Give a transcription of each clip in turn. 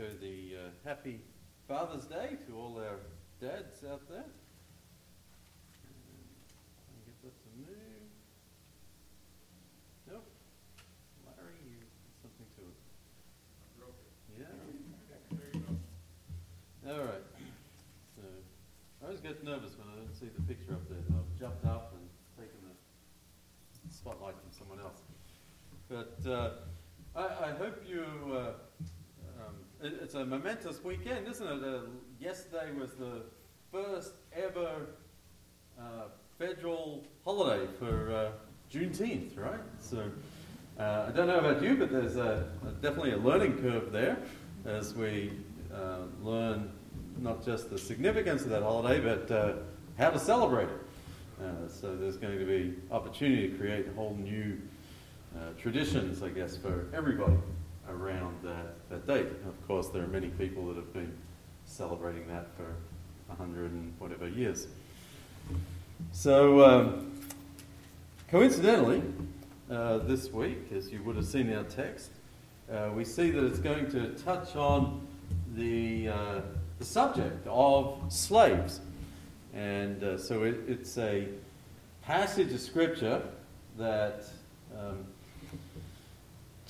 echo the uh, happy Father's Day to all our dads out there. And get that to move. Nope. Larry, you something to it. Yeah. All right. So I always get nervous when I don't see the picture up there. I've jumped up and taken the spotlight from someone else. But uh, I, I, hope you. Uh, it's a momentous weekend, isn't it? Uh, yesterday was the first ever uh, federal holiday for uh, Juneteenth, right? So uh, I don't know about you, but there's a, a definitely a learning curve there as we learn not just the significance of that holiday, but how to celebrate it. so there's going to be opportunity to create whole new uh, traditions, I guess, for everybody around that, that date. Of course, there are many people that have been celebrating that for a hundred and whatever years. So, um, coincidentally, uh, this week, as you would have seen our text, uh, we see that it's going to touch on the, uh, the subject of slaves. And uh, so it, it's a passage of scripture that um,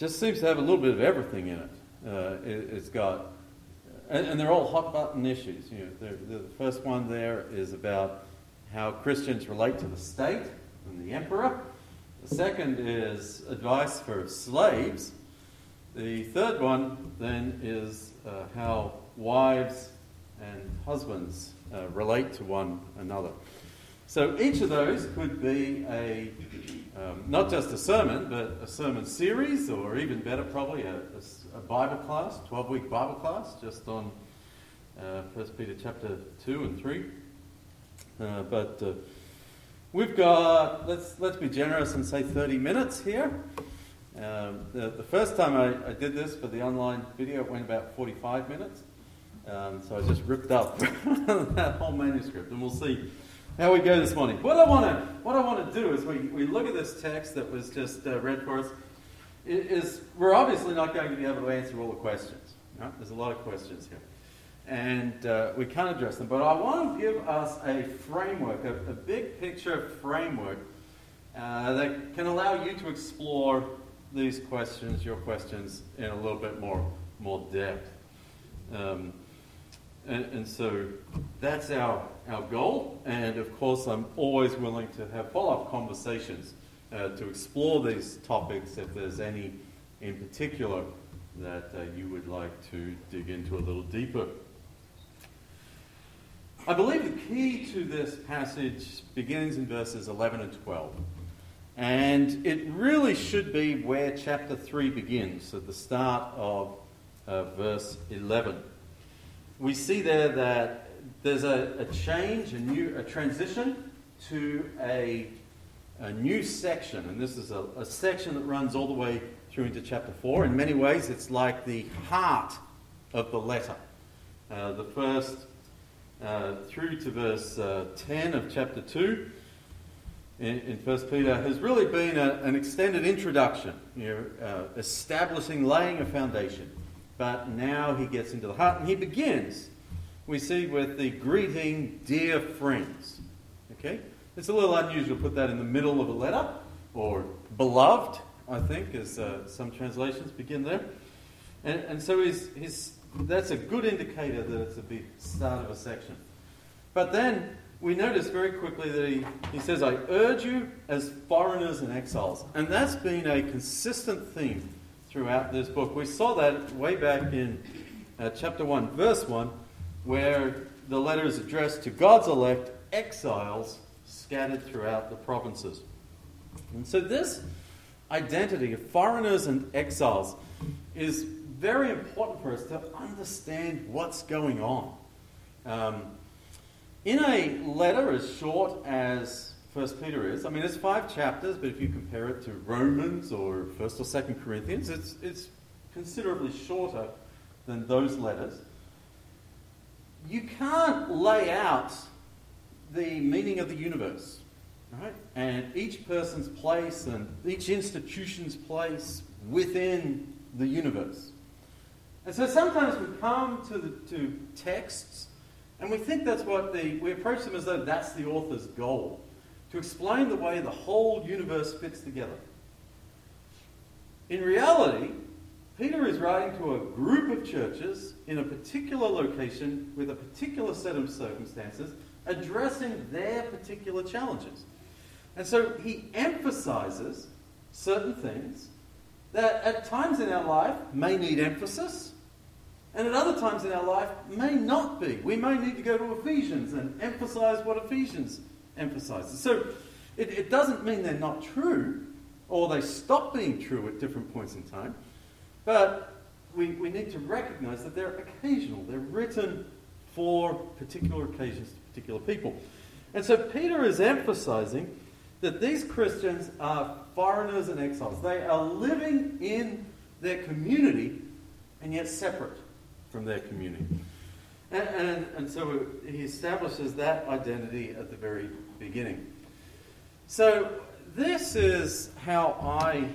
just seems to have a little bit of everything in it. Uh, it has got, and, and, they're all hot button issues. You know, the first one there is about how Christians relate to the state and the emperor. The second is advice for slaves. The third one then is uh, how wives and husbands uh, relate to one another. So each of those could be a um, not just a sermon, but a sermon series, or even better, probably a, a, a Bible class, 12 week Bible class, just on uh, 1 Peter chapter 2 and 3. Uh, but uh, we've got, let's, let's be generous and say 30 minutes here. Um, the, the, first time I, I, did this for the online video, it went about 45 minutes. Um, so I just ripped up that whole manuscript, and we'll see how we go this morning. What I want to what I want to do is we, we look at this text that was just uh, read for us. Is we're obviously not going to be able to answer all the questions. There's a lot of questions here, and uh, we can't address them. But I want to give us a framework, a, a big picture framework uh, that can allow you to explore these questions, your questions, in a little bit more more depth. Um, and, and so that's our, our goal. And of course, I'm always willing to have follow up conversations uh, to explore these topics if there's any in particular that uh, you would like to dig into a little deeper. I believe the key to this passage begins in verses 11 and 12. And it really should be where chapter 3 begins, at the start of uh, verse 11 we see there that there's a, a change, a new a transition to a, a new section. And this is a, a section that runs all the way through into chapter 4. In many ways, it's like the heart of the letter. Uh, the first uh, through to verse uh, 10 of chapter 2 in, 1 Peter has really been a, an extended introduction, you know, uh, establishing, laying a foundation but now he gets into the heart and he begins. We see with the greeting, dear friends. Okay? It's a little unusual to put that in the middle of a letter, or beloved, I think, as uh, some translations begin there. And, and so he's, he's, that's a good indicator that it's the start of a section. But then we notice very quickly that he, he says, I urge you as foreigners and exiles. And that's been a consistent theme throughout this book. We saw that way back in uh, chapter 1, verse 1, where the letter is addressed to God's elect exiles scattered throughout the provinces. And so, this identity of foreigners and exiles is very important for us to understand what's going on. Um, in a letter as short as First Peter is. I mean, it's five chapters, but if you compare it to Romans or First or Second Corinthians, it's it's considerably shorter than those letters. You can't lay out the meaning of the universe, right? And each person's place and each institution's place within the universe. And so sometimes we come to, the, to texts and we think that's what the, we approach them as though that's the author's goal to explain the way the whole universe fits together. In reality, Peter is writing to a group of churches in a particular location with a particular set of circumstances, addressing their particular challenges. And so he emphasizes certain things that at times in our life may need emphasis, and at other times in our life may not be. We may need to go to Ephesians and emphasize what Ephesians emphasizes. So it, it doesn't mean they're not true or they stop being true at different points in time, but we, we need to recognize that they're occasional. They're written for particular occasions to particular people. And so Peter is emphasizing that these Christians are foreigners and exiles. They are living in their community and yet separate from their community. And, and, and, so he establishes that identity at the very beginning. So this is how I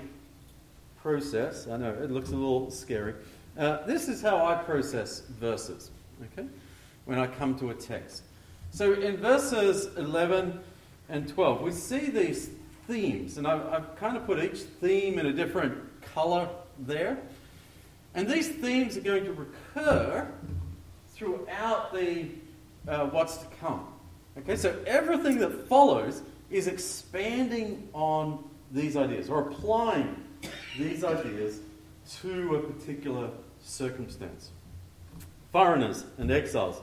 process. I know it looks a little scary. Uh, this is how I process verses, okay, when I come to a text. So in verses 11 and 12, we see these themes, and I've, I've kind of put each theme in a different color there. And these themes are going to recur throughout the uh, what's to come. Okay, so everything that follows is expanding on these ideas or applying these ideas to a particular circumstance. Foreigners and exiles.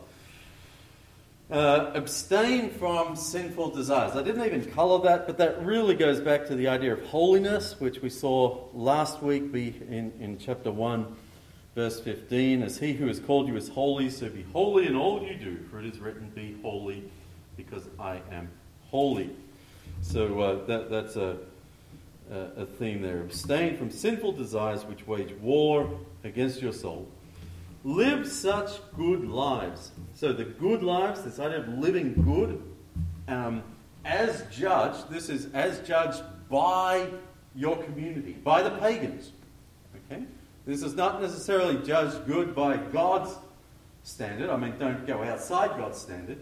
Uh, abstain from sinful desires. I didn't even colour that, but that really goes back to the idea of holiness, which we saw last week be in, in chapter 1 Verse 15 As he who has called you is holy, so be holy in all you do, for it is written, Be holy, because I am holy. So uh, that, that's a, a theme there. Abstain from sinful desires which wage war against your soul. Live such good lives. So the good lives, this idea of living good, um, as judged, this is as judged by your community, by the pagans. This is not necessarily judged good by God's standard. I mean, don't go outside God's standard.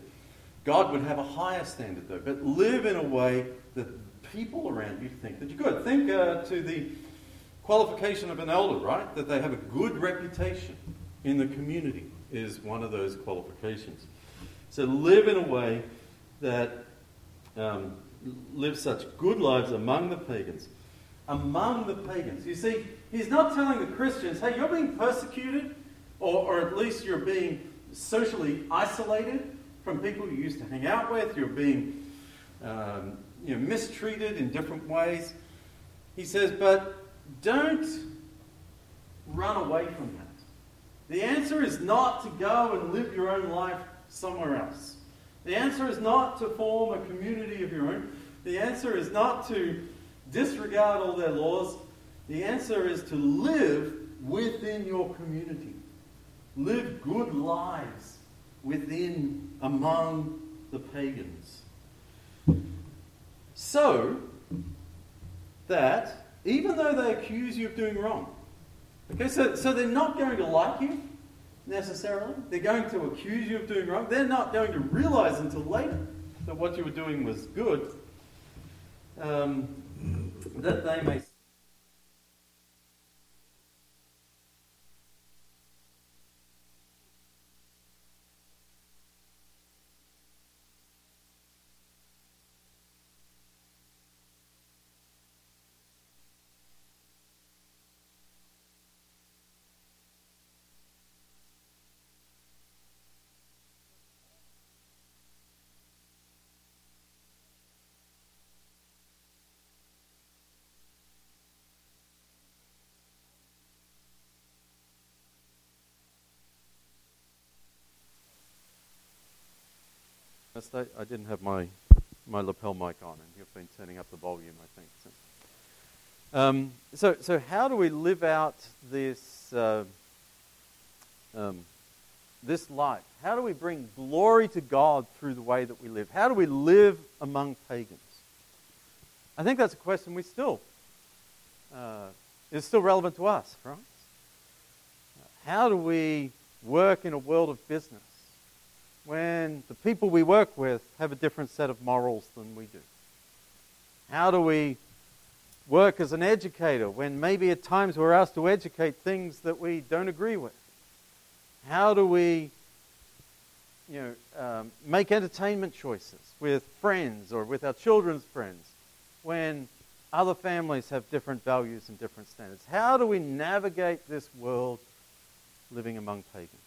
God would have a higher standard, though. But live in a way that people around you think that you're good. Think uh, to the qualification of an elder, right? That they have a good reputation in the community is one of those qualifications. So live in a way that um, live such good lives among the pagans. Among the pagans. You see, He's not telling the Christians, hey, you're being persecuted, or, or at least you're being socially isolated from people you used to hang out with, you're being um, you know, mistreated in different ways. He says, but don't run away from that. The answer is not to go and live your own life somewhere else. The answer is not to form a community of your own. The answer is not to disregard all their laws. The answer is to live within your community. Live good lives within, among the pagans. So that even though they accuse you of doing wrong, okay, so, so they're not going to like you necessarily. They're going to accuse you of doing wrong. They're not going to realize until later that what you were doing was good. Um, that they may I, I didn't have my, my lapel mic on, and you've been turning up the volume, I think. So, um, so, so how do we live out this, uh, um, this life? How do we bring glory to God through the way that we live? How do we live among pagans? I think that's a question we still uh, is still relevant to us, right? how do we work in a world of business when the people we work with have a different set of morals than we do? How do we work as an educator when maybe at times we're asked to educate things that we don't agree with? How do we you know, um, make entertainment choices with friends or with our children's friends when other families have different values and different standards? How do we navigate this world living among pagans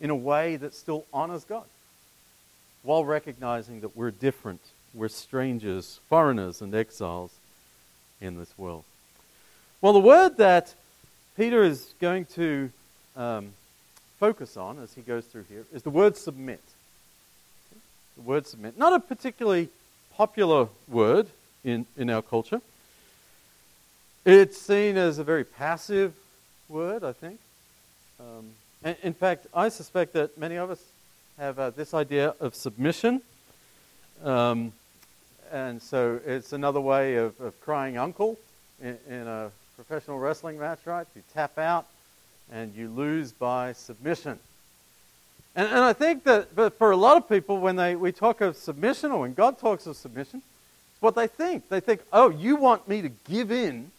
in a way that still honors God while recognizing that we're different, we're strangers, foreigners, and exiles in this world? Well, the word that Peter is going to um, focus on as he goes through here is the word submit. The word submit. Not a particularly popular word in, in our culture. It's seen as a very passive word, I think. Um, in fact, I suspect that many of us have uh, this idea of submission. Um, and so it's another way of, of crying uncle in, in a professional wrestling match, right? You tap out and you lose by submission. And, and I think that but for a lot of people, when they, we talk of submission or when God talks of submission, it's what they think. They think, oh, you want me to give in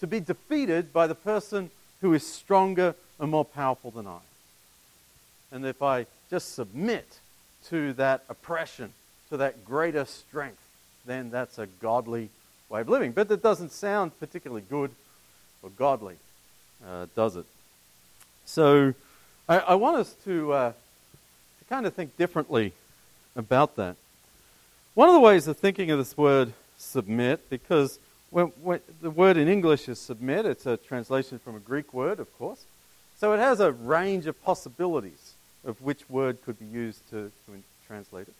to be defeated by the person who is stronger and more powerful than I. And if I just submit to that oppression, to that greater strength, then that's a godly way of living. But that doesn't sound particularly good or godly, uh, does it? So I, I want us to, uh, to kind of think differently about that. One of the ways of thinking of this word submit, because when, when the word in English is submit, it's a translation from a Greek word, of course. So it has a range of possibilities of which word could be used to, to translate it.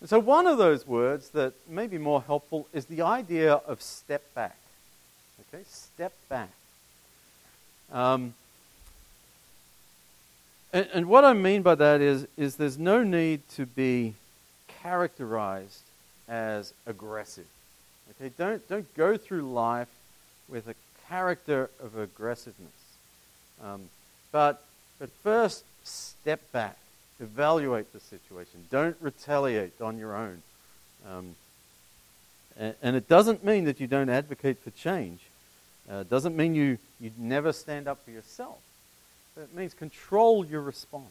And so one of those words that may be more helpful is the idea of step back. Okay, step back. Um, and, and what I mean by that is, is there's no need to be characterized as aggressive. Okay, don't, don't go through life with a character of aggressiveness. Um, but, but first, step back, evaluate the situation. Don't retaliate on your own. Um, and, and, it doesn't mean that you don't advocate for change. Uh, it doesn't mean you, you never stand up for yourself. It means control your response.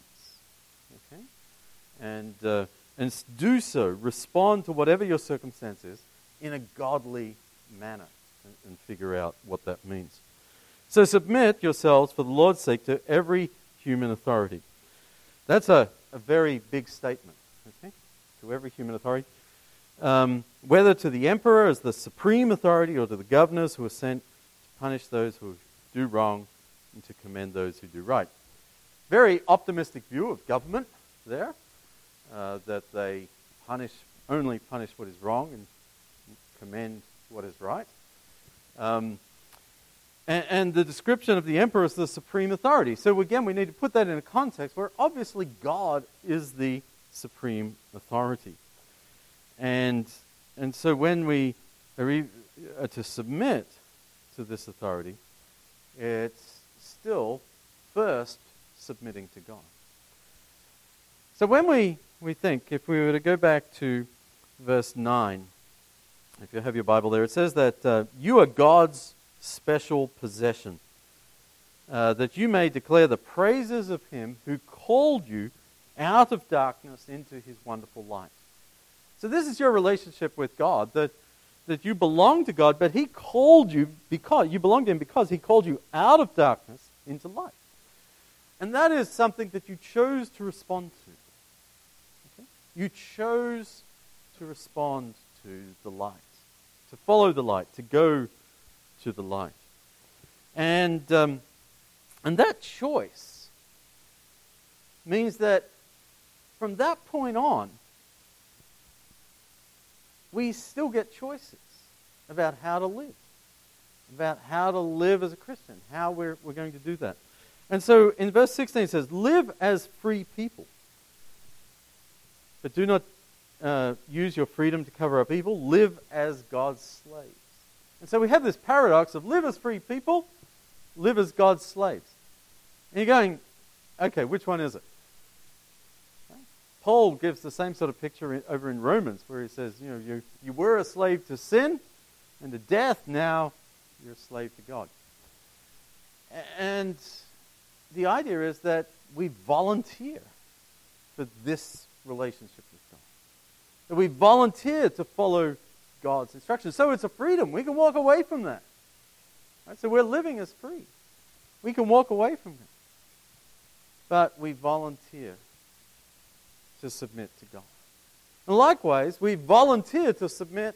Okay? And, uh, and do so. Respond to whatever your circumstance is in a godly manner and, and figure out what that means. So submit yourselves for the Lord's sake to every human authority. That's a, a very big statement, okay? To every human authority. Um, whether to the emperor as the supreme authority or to the governors who are sent to punish those who do wrong and to commend those who do right. Very optimistic view of government there, uh, that they punish only punish what is wrong and commend what is right. Um, and, and, the description of the emperor as the supreme authority. So again, we need to put that in a context where obviously God is the supreme authority. And, and so when we are to submit to this authority, it's still first submitting to God. So when we, we think, if we were to go back to verse 9, if you have your Bible there, it says that uh, you are God's special possession, uh, that you may declare the praises of him who called you out of darkness into his wonderful light. So this is your relationship with God, that that you belong to God, but He called you because you belong to Him because He called you out of darkness into light. And that is something that you chose to respond to. Okay? You chose to respond to the light, to follow the light, to go to the light. And, um, and that choice means that from that point on, we still get choices about how to live, about how to live as a Christian, how we're, we're going to do that. And so in verse 16 it says, Live as free people, but do not uh, use your freedom to cover up evil. Live as God's slaves. And so we have this paradox of live as free people, live as God's slaves. And you're going, okay, which one is it? Paul gives the same sort of picture in, over in Romans where he says, you know, you, you were a slave to sin and to death, now you're a slave to God. And the idea is that we volunteer for this relationship with God. That we volunteer to follow God's instructions. So it's a freedom. We can walk away from that. Right? So we're living as free. We can walk away from it. But we volunteer to submit to God. And likewise, we volunteer to submit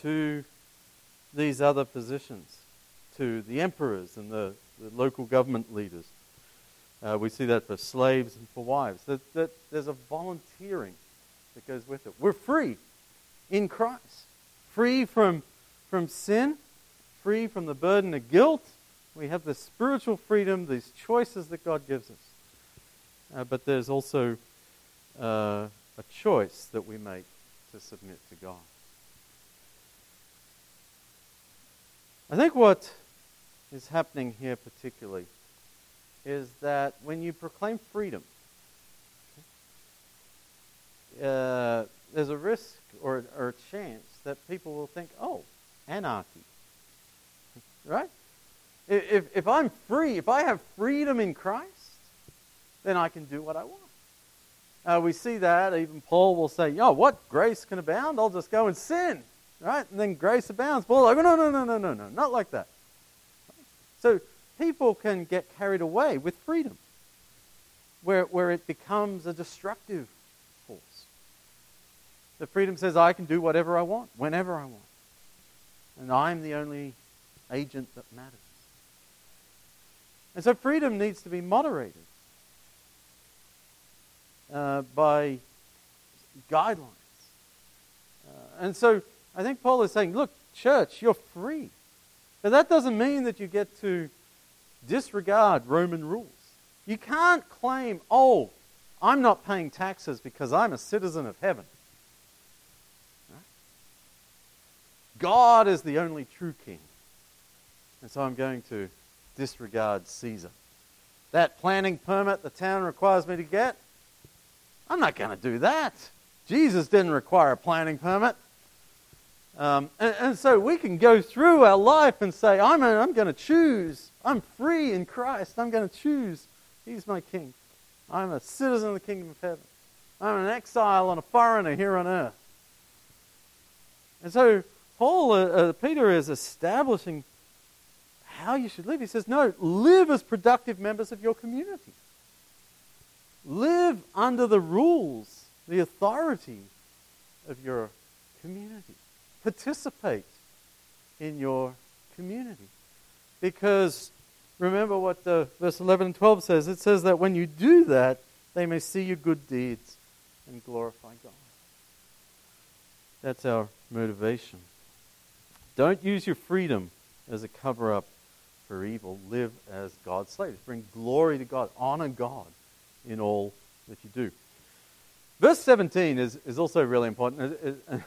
to these other positions, to the emperors and the, the local government leaders. Uh, we see that for slaves and for wives. That, that there's a volunteering that goes with it. We're free in Christ, free from, from sin, free from the burden of guilt. We have the spiritual freedom, these choices that God gives us. Uh, but there's also uh, a choice that we make to submit to God. I think what is happening here, particularly, is that when you proclaim freedom, uh, there's a risk or, or a chance that people will think, oh, anarchy. Right? If, if I'm free, if I have freedom in Christ, then I can do what I want. Uh, we see that. Even Paul will say, "Oh, what grace can abound? I'll just go and sin, right? And then grace abounds." Paul, like, no, no, no, no, no, no, not like that. So people can get carried away with freedom, where where it becomes a destructive. The freedom says, "I can do whatever I want, whenever I want, and I'm the only agent that matters." And so freedom needs to be moderated uh, by guidelines. Uh, and so I think Paul is saying, look, church, you're free. But that doesn't mean that you get to disregard Roman rules. You can't claim, oh, I'm not paying taxes because I'm a citizen of heaven. God is the only true king. And so I'm going to disregard Caesar. That planning permit the town requires me to get, I'm not going to do that. Jesus didn't require a planning permit. Um, and, and, so we can go through our life and say, I'm, I'm going to choose. I'm free in Christ. I'm going to choose. He's my king. I'm a citizen of the kingdom of heaven. I'm an exile and a foreigner here on earth. And so Paul, uh, uh, Peter is establishing how you should live. He says, no, live as productive members of your community. Live under the rules, the authority of your community. Participate in your community. Because remember what the verse 11 and 12 says it says that when you do that, they may see your good deeds and glorify God. That's our motivation. Don't use your freedom as a cover up for evil. Live as God's slaves. Bring glory to God. Honor God in all that you do. Verse 17 is, is also really important,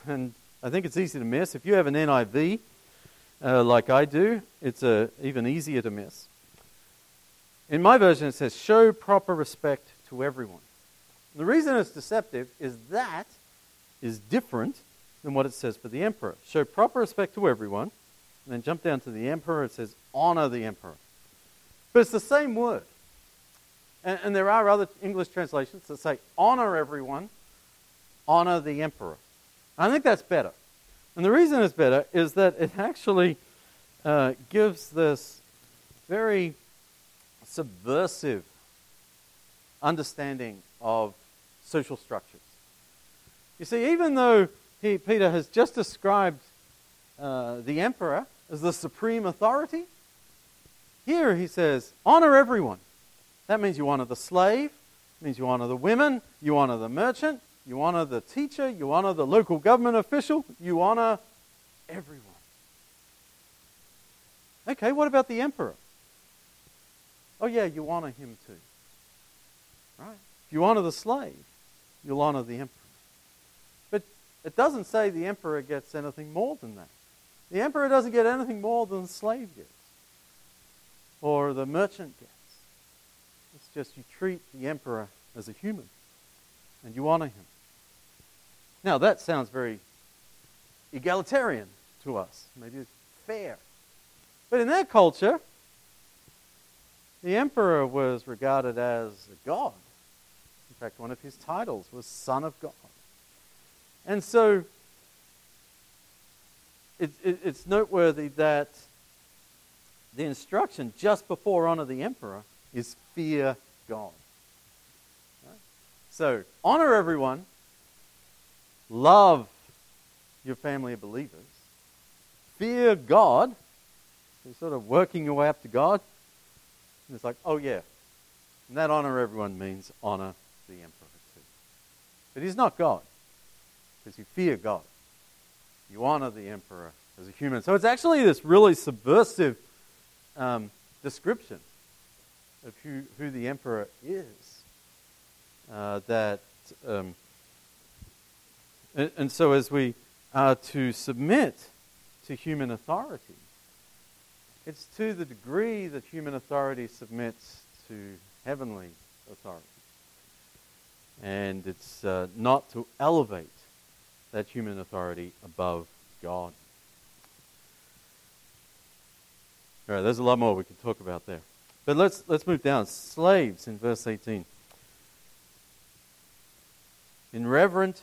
and I think it's easy to miss. If you have an NIV, uh, like I do, it's uh, even easier to miss. In my version, it says, show proper respect to everyone. The reason it's deceptive is that is different than what it says for the emperor. Show proper respect to everyone. And then jump down to the emperor, it says, honor the emperor. But it's the same word. And, and there are other English translations that say, honor everyone, honor the emperor. I think that's better. And the reason it's better is that it actually uh, gives this very subversive understanding of social structures. You see, even though he, Peter has just described uh, the emperor as the supreme authority, here he says, honor everyone. That means you honor the slave, means you honor the women, you honor the merchant, you honor the teacher, you honor the local government official, you honor everyone. Okay, what about the emperor? Oh, yeah, you honor him too. Right? If you honor the slave, you'll honor the emperor. It doesn't say the emperor gets anything more than that. The emperor doesn't get anything more than the slave gets or the merchant gets. It's just you treat the emperor as a human and you honor him. Now, that sounds very egalitarian to us, maybe it's fair. But in their culture, the emperor was regarded as a god. In fact, one of his titles was Son of God. And so it, it, it's noteworthy that the instruction just before honor the emperor is fear God. Right? So, honor everyone, love your family of believers, fear God. You're sort of working your way up to God. And it's like, oh, yeah. And that honor everyone means honor the emperor too. But he's not God because you fear God. You honor the emperor as a human. So it's actually this really subversive um, description of who, who the emperor is uh, that. Um, and, and so as we are to submit to human authority, it's to the degree that human authority submits to heavenly authority. And it's uh, not to elevate that human authority above God. All right, there's a lot more we can talk about there. But let's, let's move down. Slaves in verse 18. In reverent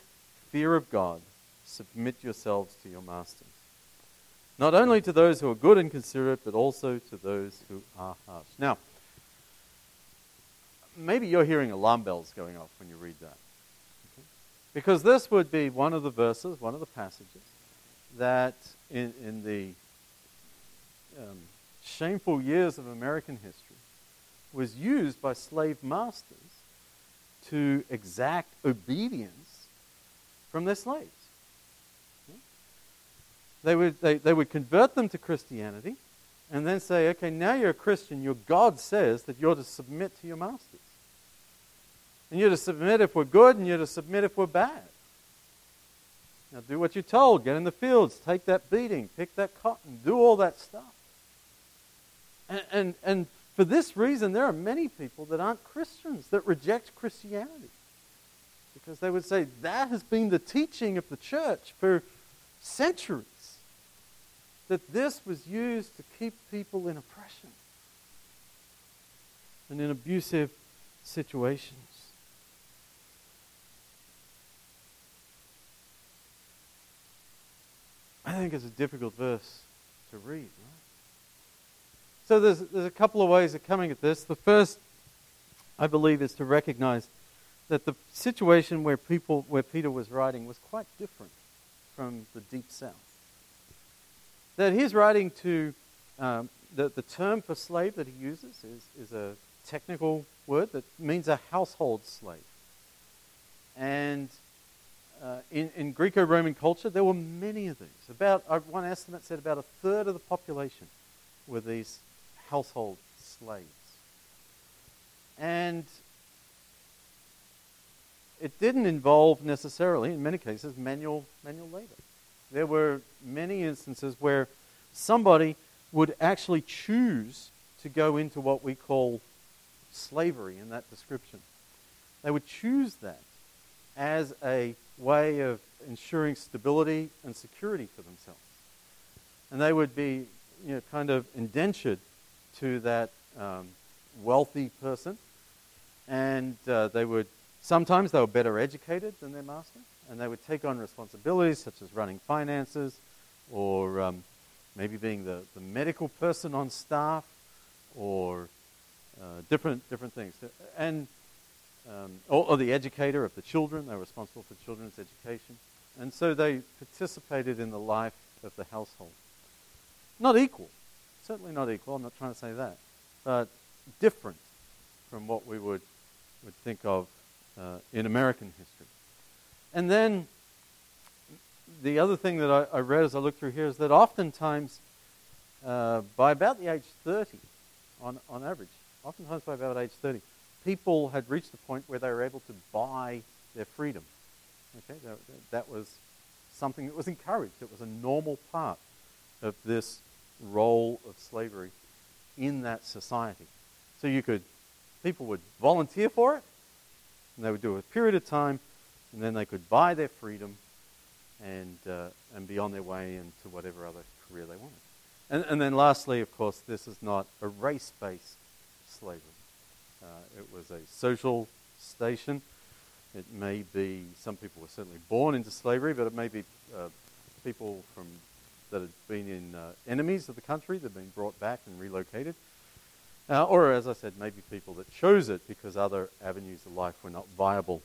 fear of God, submit yourselves to your masters. Not only to those who are good and considerate, but also to those who are harsh. Now, maybe you're hearing alarm bells going off when you read that. Because this would be one of the verses, one of the passages, that in, in the um, shameful years of American history was used by slave masters to exact obedience from their slaves. They would, they, they would convert them to Christianity and then say, okay, now you're a Christian. Your God says that you're to submit to your masters. And you're to submit if we're good, and you're to submit if we're bad. Now, do what you're told. Get in the fields. Take that beating. Pick that cotton. Do all that stuff. And, and, and for this reason, there are many people that aren't Christians that reject Christianity. Because they would say that has been the teaching of the church for centuries. That this was used to keep people in oppression and in abusive situations. I think it's a difficult verse to read, right? So there's, there's a couple of ways of coming at this. The first, I believe, is to recognize that the situation where people where Peter was writing was quite different from the deep south. That he's writing to um, the, the term for slave that he uses is, is a technical word that means a household slave. And uh, in, in Greco Roman culture, there were many of these. About uh, one estimate said about a third of the population were these household slaves. And it didn't involve necessarily, in many cases, manual, manual labor. There were many instances where somebody would actually choose to go into what we call slavery in that description. They would choose that as a way of ensuring stability and security for themselves. And they would be you know, kind of indentured to that um, wealthy person. And uh, they would, sometimes they were better educated than their master, and they would take on responsibilities such as running finances or um, maybe being the, the medical person on staff or uh, different, different things. And um, or, or, the educator of the children. They were responsible for children's education. And so they participated in the life of the household. Not equal, certainly not equal, I'm not trying to say that, but different from what we would, would think of uh, in American history. And then the other thing that I, I, read as I looked through here is that oftentimes, uh, by about the age 30, on, on average, oftentimes by about age 30, people had reached the point where they were able to buy their freedom. Okay, that, that was something that was encouraged. It was a normal part of this role of slavery in that society. So you could people would volunteer for it, and they would do a period of time, and then they could buy their freedom and, uh, and be on their way into whatever other career they wanted. And, and then lastly, of course, this is not a race based slavery. Uh, it was a social station. It may be, some people were certainly born into slavery, but it may be uh, people from, that had been in uh, enemies of the country that had been brought back and relocated. Uh, or, as I said, maybe people that chose it because other avenues of life were not viable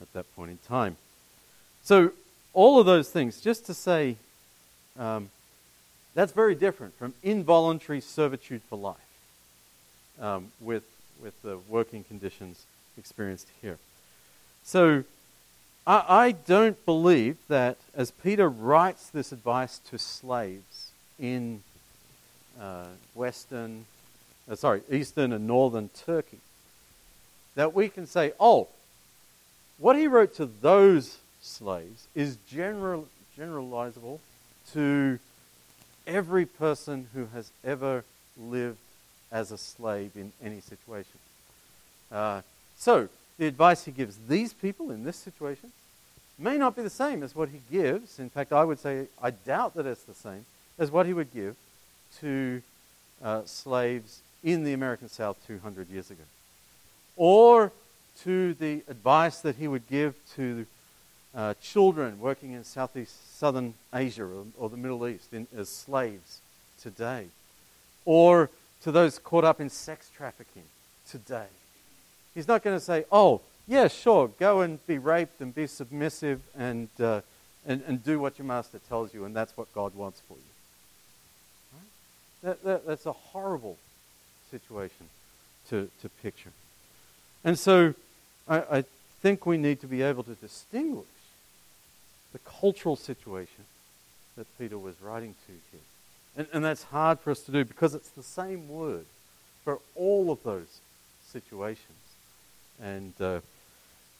at that point in time. So, all of those things, just to say, um, that's very different from involuntary servitude for life um, with, with the working conditions experienced here. So, I, I don't believe that as Peter writes this advice to slaves in uh, Western uh, sorry, eastern and northern Turkey, that we can say, oh, what he wrote to those slaves is general, generalizable to every person who has ever lived as a slave in any situation. Uh, so, the advice he gives these people in this situation may not be the same as what he gives. In fact, I would say I doubt that it's the same as what he would give to uh, slaves in the American South 200 years ago. Or to the advice that he would give to uh, children working in Southeast Southern Asia or, or the Middle East in, as slaves today. Or to those caught up in sex trafficking today. He's not going to say, oh, yeah, sure, go and be raped and be submissive and, uh, and, and do what your master tells you, and that's what God wants for you. Right? That, that, that's a horrible situation to, to picture. And so I, I think we need to be able to distinguish the cultural situation that Peter was writing to here. And, and that's hard for us to do because it's the same word for all of those situations and, uh,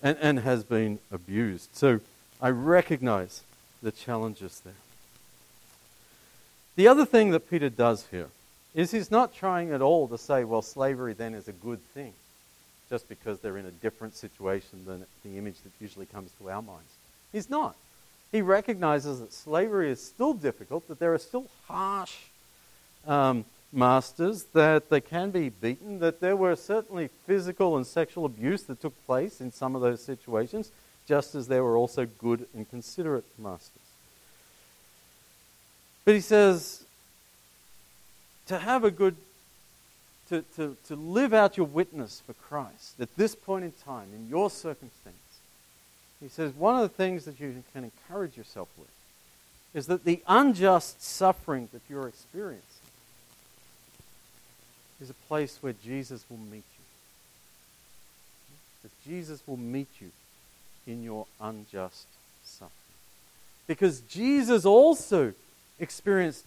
and, and has been abused. So I recognize the challenges there. The other thing that Peter does here is he's not trying at all to say, well, slavery then is a good thing, just because they're in a different situation than the image that usually comes to our minds. He's not. He recognizes that slavery is still difficult, that there are still harsh um, masters, that they can be beaten, that there were certainly physical and sexual abuse that took place in some of those situations, just as there were also good and considerate masters. But he says, to have a good, to, to, to live out your witness for Christ at this point in time, in your circumstance, he says one of the things that you can encourage yourself with is that the unjust suffering that you're experiencing is a place where Jesus will meet you. That Jesus will meet you in your unjust suffering. Because Jesus also experienced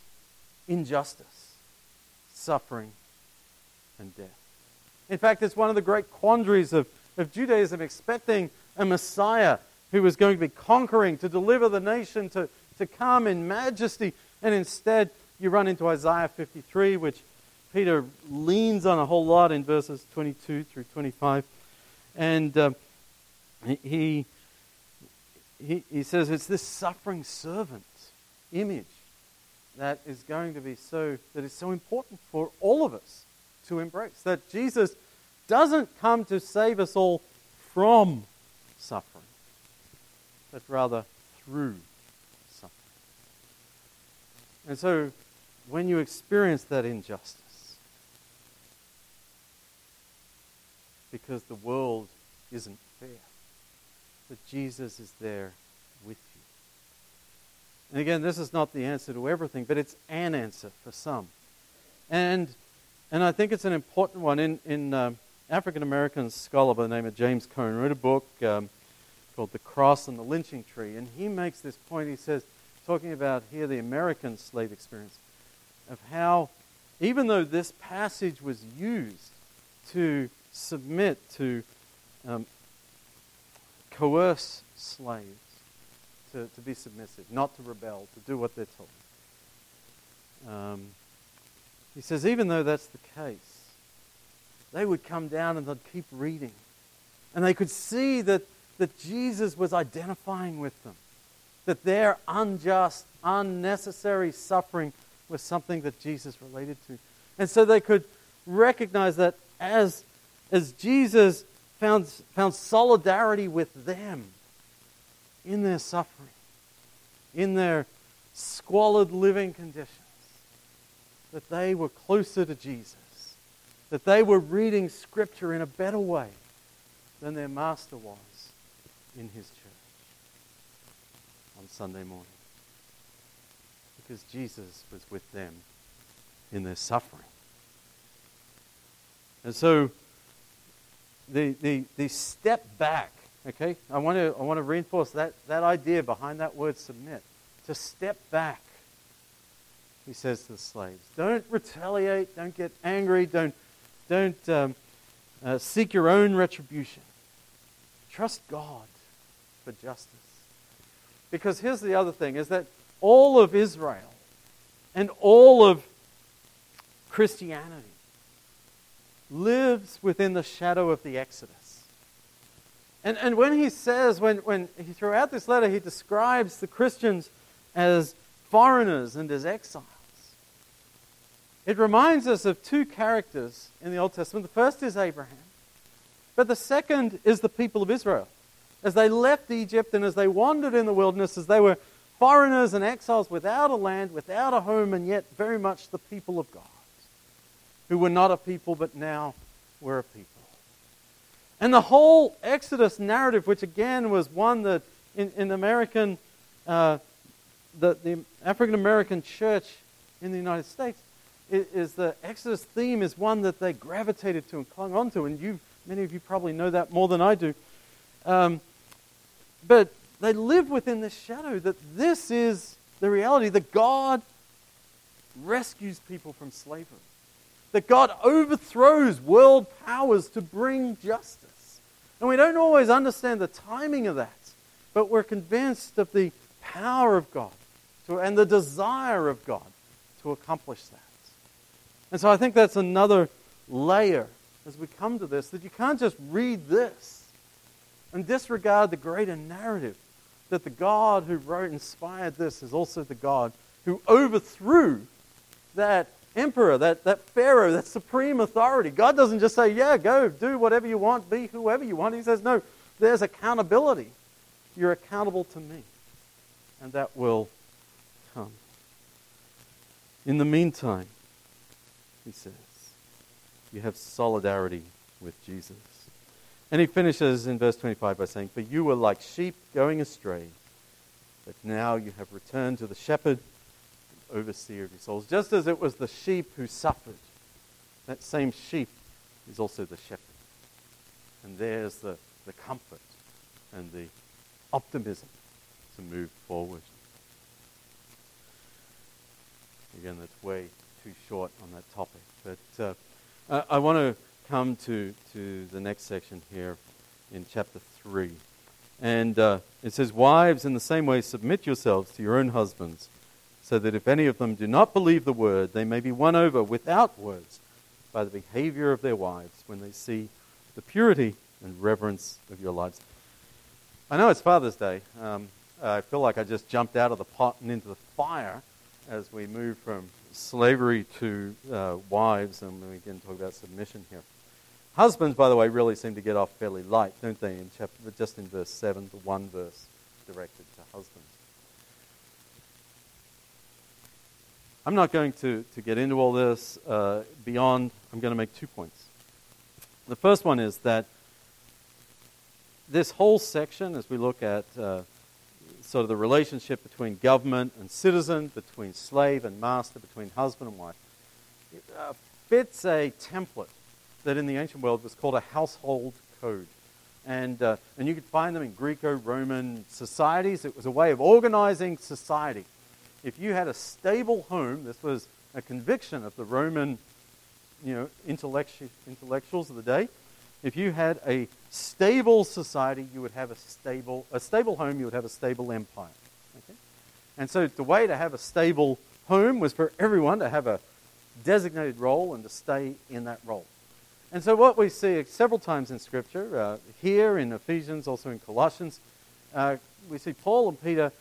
injustice suffering, and death. In fact, it's one of the great quandaries of, of Judaism expecting a Messiah who was going to be conquering, to deliver the nation, to, to come in majesty. And instead, you run into Isaiah 53, which Peter leans on a whole lot in verses 22 through 25. And um, he, he, he says it's this suffering servant image that is going to be so, that is so important for all of us to embrace. That Jesus doesn't come to save us all from suffering, but rather through suffering. And so, when you experience that injustice, because the world isn't fair, that Jesus is there with you. And again, this is not the answer to everything, but it's an answer for some. And, and I think it's an important one. In, in uh, African American scholar by the name of James Cone wrote a book um, called The Cross and the Lynching Tree. And he makes this point. He says, talking about here the American slave experience, of how, even though this passage was used to submit, to um, coerce slaves, to, to be submissive, not to rebel, to do what they're told. Um, he says, even though that's the case, they would come down and they'd keep reading. And they could see that, that Jesus was identifying with them, that their unjust, unnecessary suffering was something that Jesus related to. And so they could recognize that as, as Jesus found, found solidarity with them in their suffering, in their squalid living conditions, that they were closer to Jesus, that they were reading Scripture in a better way than their master was in his church on Sunday morning. Because Jesus was with them in their suffering. And so the, the, the step back, okay, I want to, I want to reinforce that, that idea behind that word submit. To step back, he says to the slaves. Don't retaliate, don't get angry, don't, don't um, uh, seek your own retribution. Trust God for justice. Because here's the other thing is that all of Israel and all of Christianity lives within the shadow of the Exodus. And, and when he says, when, when he, throughout this letter, he describes the Christians as foreigners and as exiles, it reminds us of two characters in the Old Testament. The first is Abraham, but the second is the people of Israel. As they left Egypt and as they wandered in the wilderness, as they were foreigners and exiles without a land, without a home, and yet very much the people of God, who were not a people but now were a people. And the whole Exodus narrative, which again was one that in, in American, uh, the, the African American church in the United States, is, the Exodus theme is one that they gravitated to and clung onto. And you, many of you probably know that more than I do. Um, but they live within the shadow that this is the reality that God rescues people from slavery, that God overthrows world powers to bring justice. And we don't always understand the timing of that, but we're convinced of the power of God to, and the desire of God to accomplish that. And so I think that's another layer as we come to this that you can't just read this and disregard the greater narrative that the God who wrote, inspired this, is also the God who overthrew that emperor, that, that Pharaoh, that supreme authority. God doesn't just say, yeah, go, do whatever you want, be whoever you want. He says, no, there's accountability. You're accountable to me. And that will come. In the meantime, he says, you have solidarity with Jesus. And he finishes in verse 25 by saying, For you were like sheep going astray, but now you have returned to the shepherd and overseer of your souls. Just as it was the sheep who suffered, that same sheep is also the shepherd. And there's the, the comfort and the optimism to move forward. Again, that's way too short on that topic. But uh, I, I want to come to, to the next section here in chapter 3. And uh, it says, Wives, in the same way, submit yourselves to your own husbands, so that if any of them do not believe the word, they may be won over without words by the behavior of their wives when they see the purity and reverence of your lives. I know it's Father's Day. Um, I feel like I just jumped out of the pot and into the fire as we move from slavery to uh, wives, and we can talk about submission here. Husbands, by the way, really seem to get off fairly light, don't they? In chapter, just in verse seven, the one verse directed to husbands. I'm not going to, to get into all this uh, beyond, I'm going to make two points. The first one is that this whole section, as we look at uh, sort of the relationship between government and citizen, between slave and master, between husband and wife, uh, fits a template that in the ancient world was called a household code. And, uh, and you could find them in Greco Roman societies. It was a way of organizing society. If you had a stable home, this was a conviction of the Roman you know, intellectu- intellectuals of the day. If you had a stable society, you would have a stable, a stable home, you would have a stable empire. Okay? And so the way to have a stable home was for everyone to have a designated role and to stay in that role. And so, what we see several times in Scripture, uh, here in Ephesians, also in Colossians, uh, we see Paul and Peter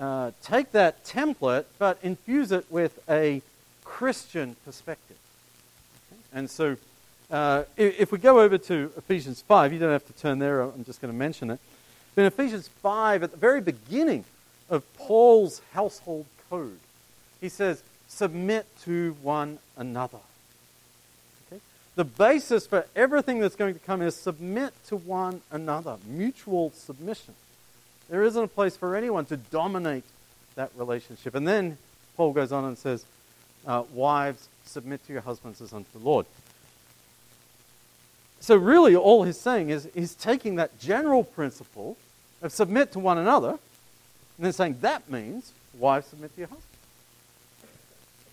uh, take that template but infuse it with a Christian perspective. And so, uh, if we go over to Ephesians 5, you don't have to turn there, I'm just going to mention it. But in Ephesians 5, at the very beginning of Paul's household code, he says, Submit to one another. Okay? The basis for everything that's going to come is submit to one another, mutual submission. There isn't a place for anyone to dominate that relationship. And then Paul goes on and says, uh, Wives, submit to your husbands as unto the Lord. So, really, all he's saying is he's taking that general principle of submit to one another, and then saying that means wives submit to your husbands.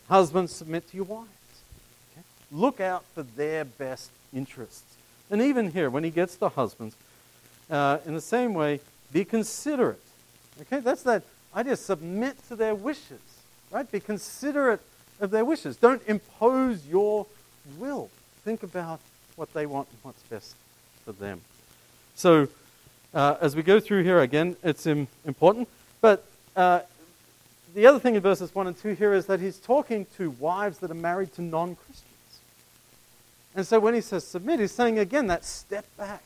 Husbands submit to your wives. Okay? Look out for their best interests. And even here, when he gets to husbands, uh, in the same way, be considerate. Okay, that's that idea. Submit to their wishes, right? Be considerate of their wishes. Don't impose your will. Think about what they want and what's best for them. So, uh, as we go through here again, it's Im- important. But uh, the other thing in verses 1 and 2 here is that he's talking to wives that are married to non Christians. And so when he says submit, he's saying again that step back.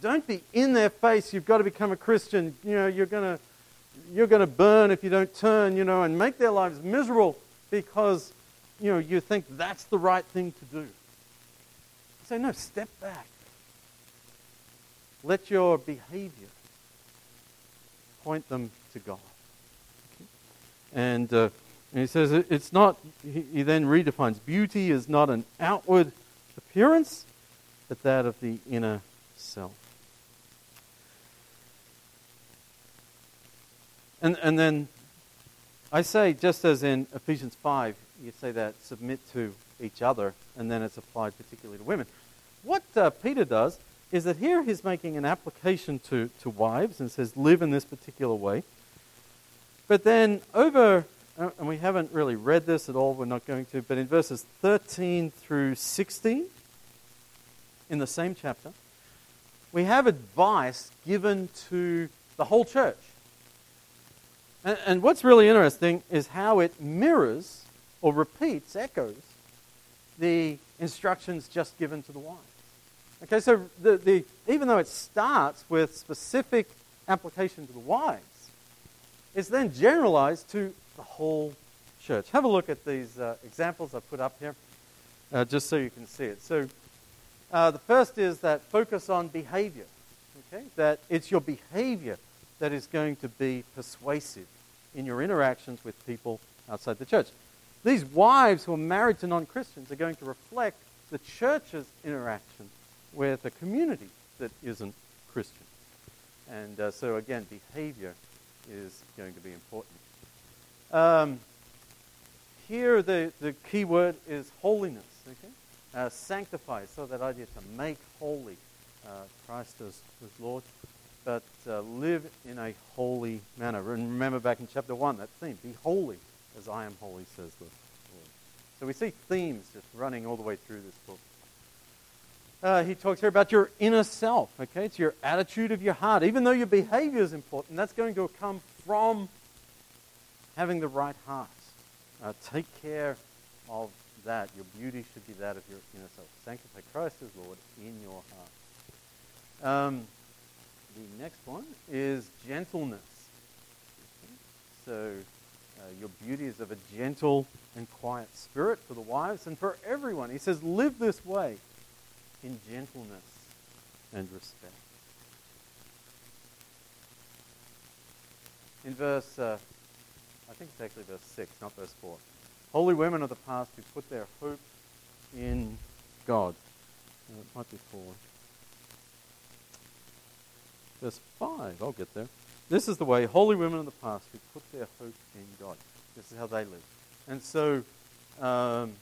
Don't be in their face. You've got to become a Christian. You know, you're going to you're going to burn if you don't turn, you know, and make their lives miserable because, you know, you think that's the right thing to do. Say, no, step back. Let your behavior point them to God. Okay? And, uh, and he says it's not, he, he then redefines beauty is not an outward appearance, but that of the inner self. And, and then I say, just as in Ephesians 5, you say that submit to each other, and then it's applied particularly to women. What uh, Peter does is that here he's making an application to, to wives and says, live in this particular way. But then over, uh, and we haven't really read this at all, we're not going to, but in verses 13 through 16, in the same chapter, we have advice given to the whole church. And, and what's really interesting is how it mirrors or repeats, echoes, the instructions just given to the wives. Okay, so the, the, even though it starts with specific application to the wives, it's then generalized to the whole church. Have a look at these uh, examples I put up here, uh, just so you can see it. So, uh, the first is that focus on behavior. Okay, that it's your behavior that is going to be persuasive in your interactions with people outside the church. These wives who are married to non Christians are going to reflect the church's interaction with a community that isn't Christian. And uh, so, again, behavior is going to be important. Um, here, the, the key word is holiness. Okay? Uh, sanctify, so that idea to make holy uh, Christ as, as Lord but uh, live in a holy manner. Remember back in chapter 1, that theme be holy as I am holy, says the Lord. So we see themes just running all the way through this book. Uh, he talks here about your inner self, okay? It's your attitude of your heart. Even though your behavior is important, that's going to come from having the right heart. Uh, take care of that. Your beauty should be that of your inner self. Sanctify Christ as Lord in your heart. Um, the next one is gentleness. So, uh, your beauty is of a gentle and quiet spirit for the wives and for everyone. He says, live this way in gentleness and respect. In verse, uh, I think it's actually verse 6, not verse 4. Holy women of the past who put their hope in God. Uh, it might be 4. Verse 5, I'll get there. This is the way holy women of the past who put their hope in God. This is how they live. And so, um,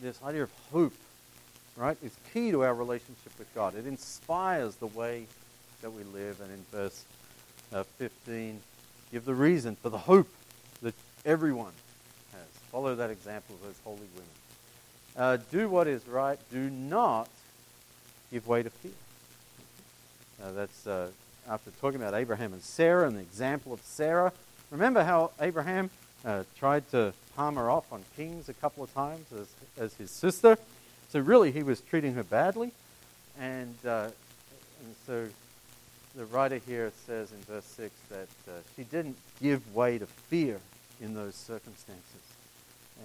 this idea of hope, right, is key to our relationship with God. It inspires the way that we live. And in verse uh, 15, give the reason for the hope that everyone has. Follow that example of those holy women. Uh, do what is right. Do not give way to fear. Uh, that's uh, after talking about Abraham and Sarah and the example of Sarah. Remember how Abraham uh, tried to palm her off on kings a couple of times as, as his sister? So, really, he was treating her badly. And, uh, and so the writer here says in verse 6 that uh, she didn't give way to fear in those circumstances.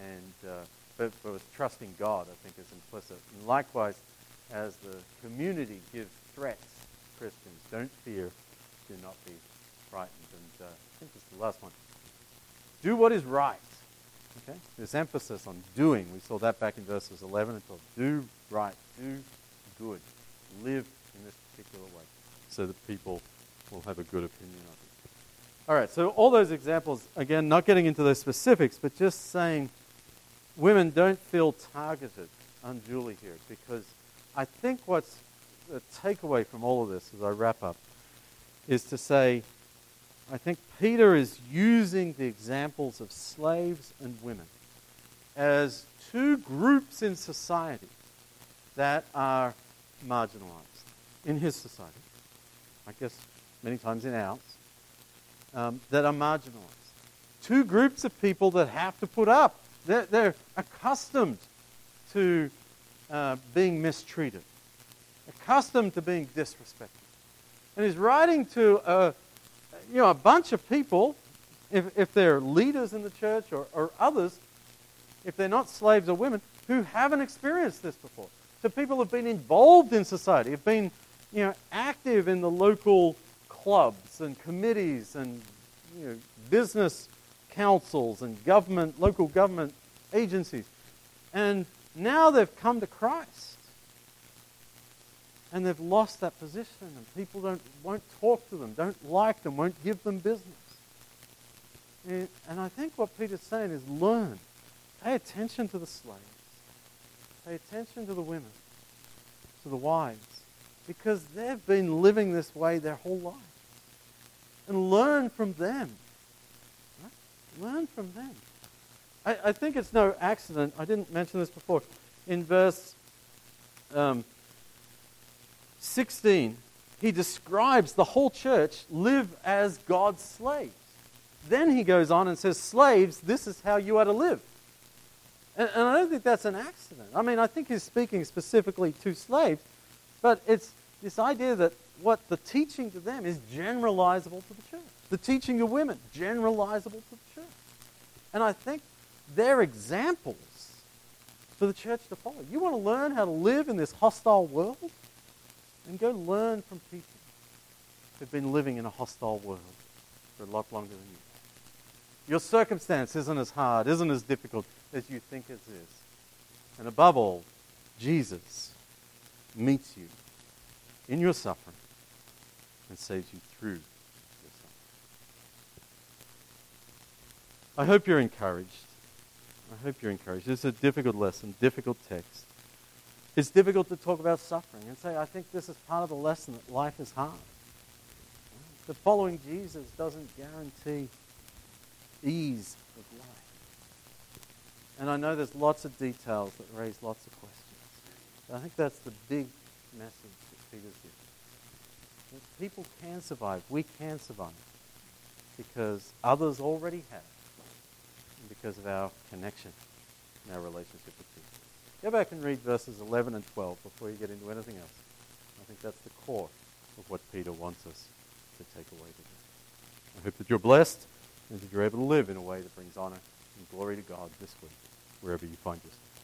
And, uh, but, but was trusting God, I think, is implicit. And likewise, as the community gives threats Christians, don't fear, do not be frightened. And uh, I think this is the last one. Do what is right. Okay? This emphasis on doing. We saw that back in verses 11 and 12. Do right. Do good. Live in this particular way so that people will have a good opinion of you. All right, so all those examples, again, not getting into those specifics, but just saying women don't feel targeted unduly here because I think what's the takeaway from all of this as I wrap up is to say, I think Peter is using the examples of slaves and women as two groups in society that are marginalized in his society. I guess many times in ours, um, that are marginalized. Two groups of people that have to put up. They're, they're accustomed to uh, being mistreated, accustomed to being disrespected. And he's writing to a, you know, a bunch of people, if, if they're leaders in the church or, or others, if they're not slaves or women, who haven't experienced this before. So people who have been involved in society, have been you know, active in the local clubs and committees and you know, business councils and government, local government agencies. And now they've come to Christ. And they've lost that position, and people don't, won't talk to them, don't like them, won't give them business. And, and I think what Peter's saying is learn. Pay attention to the slaves. Pay attention to the women, to the wives because they've been living this way their whole life. And learn from them. Right? Learn from them. I, I, think it's no accident. I didn't mention this before. In verse um, 16, he describes the whole church live as God's slaves. Then he goes on and says, Slaves, this is how you are to live. And, and I don't think that's an accident. I mean, I think he's speaking specifically to slaves, but it's this idea that what the teaching to them is generalizable to the church. The teaching of women, generalizable to the church. And I think they're examples for the church to follow. You want to learn how to live in this hostile world? And go learn from people who've been living in a hostile world for a lot longer than you. Your circumstance isn't as hard, isn't as difficult as you think it is. And above all, Jesus meets you in your suffering and saves you through your suffering. I hope you're encouraged. I hope you're encouraged. This is a difficult lesson, difficult text. It's difficult to talk about suffering and say, I think this is part of the lesson that life is hard. That following Jesus doesn't guarantee ease of life. And I know there's lots of details that raise lots of questions. But I think that's the big message that Peter's giving. That People can survive. We can survive because others already have and because of our connection and our relationship with. Go back and read verses 11 and 12 before you get into anything else. I think that's the core of what Peter wants us to take away today. I hope that you're blessed and that you're able to live in a way that brings honor and glory to God this week, wherever you find yourself.